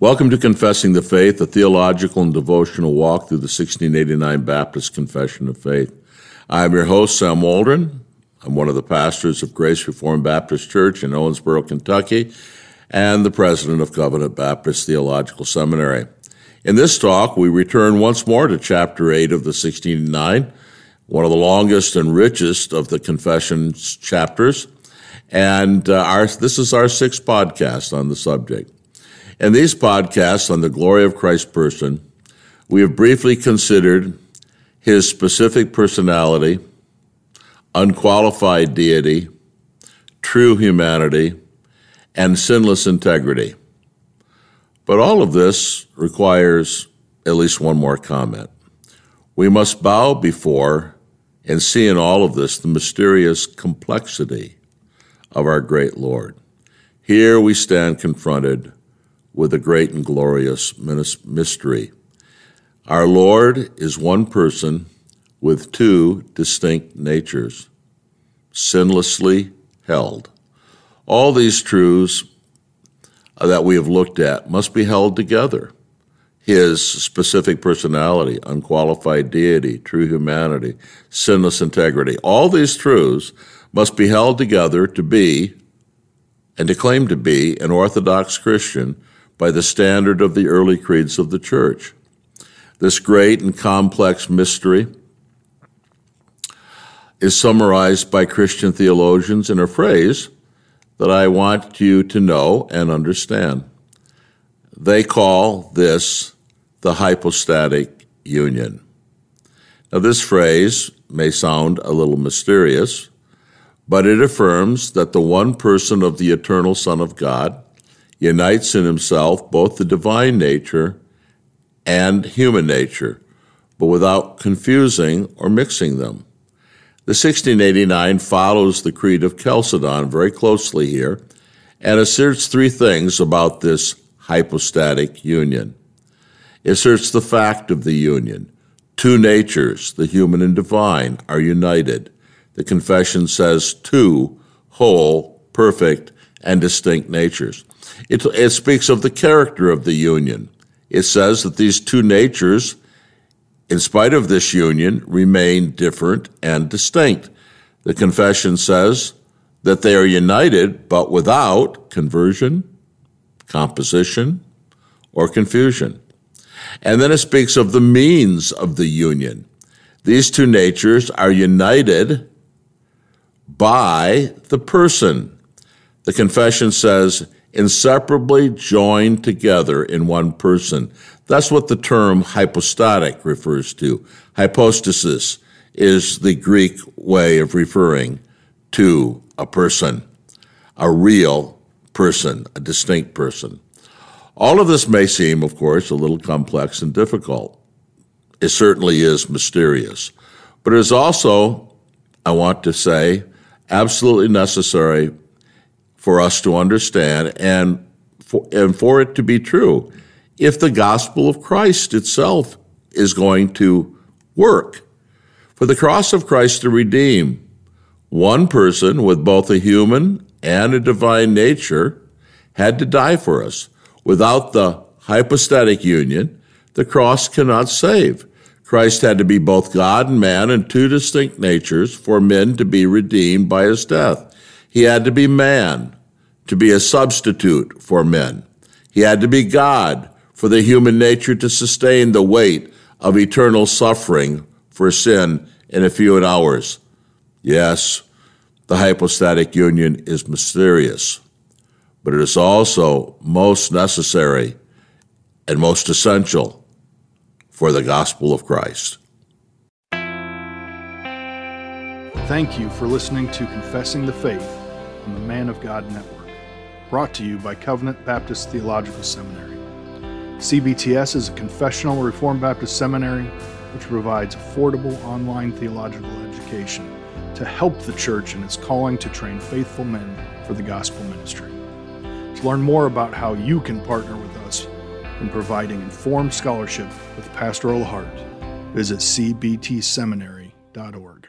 Welcome to Confessing the Faith, a theological and devotional walk through the 1689 Baptist Confession of Faith. I'm your host, Sam Waldron. I'm one of the pastors of Grace Reformed Baptist Church in Owensboro, Kentucky, and the president of Covenant Baptist Theological Seminary. In this talk, we return once more to chapter 8 of the 1689, one of the longest and richest of the Confessions chapters. And uh, our, this is our sixth podcast on the subject. In these podcasts on the glory of Christ's person, we have briefly considered his specific personality, unqualified deity, true humanity, and sinless integrity. But all of this requires at least one more comment. We must bow before and see in all of this the mysterious complexity of our great Lord. Here we stand confronted with a great and glorious mystery. Our Lord is one person with two distinct natures, sinlessly held. All these truths that we have looked at must be held together. His specific personality, unqualified deity, true humanity, sinless integrity, all these truths must be held together to be and to claim to be an Orthodox Christian by the standard of the early creeds of the church. This great and complex mystery is summarized by Christian theologians in a phrase that I want you to know and understand. They call this the hypostatic union. Now, this phrase may sound a little mysterious, but it affirms that the one person of the eternal Son of God unites in himself both the divine nature and human nature, but without confusing or mixing them. The 1689 follows the Creed of Chalcedon very closely here and asserts three things about this hypostatic union. It asserts the fact of the union. Two natures, the human and divine, are united. The confession says two whole, perfect, and distinct natures. It, it speaks of the character of the union. It says that these two natures, in spite of this union, remain different and distinct. The confession says that they are united, but without conversion, composition, or confusion. And then it speaks of the means of the union. These two natures are united by the person. The confession says inseparably joined together in one person. That's what the term hypostatic refers to. Hypostasis is the Greek way of referring to a person, a real person, a distinct person. All of this may seem, of course, a little complex and difficult. It certainly is mysterious, but it is also, I want to say, absolutely necessary for us to understand and for, and for it to be true if the gospel of Christ itself is going to work. For the cross of Christ to redeem one person with both a human and a divine nature had to die for us. Without the hypostatic union, the cross cannot save. Christ had to be both God and man in two distinct natures for men to be redeemed by his death. He had to be man to be a substitute for men. He had to be God for the human nature to sustain the weight of eternal suffering for sin in a few hours. Yes, the hypostatic union is mysterious, but it is also most necessary and most essential for the gospel of Christ. Thank you for listening to Confessing the Faith on the Man of God Network, brought to you by Covenant Baptist Theological Seminary. CBTS is a confessional Reformed Baptist seminary which provides affordable online theological education to help the church in its calling to train faithful men for the gospel ministry. To learn more about how you can partner with us in providing informed scholarship with pastoral heart, visit cbtseminary.org.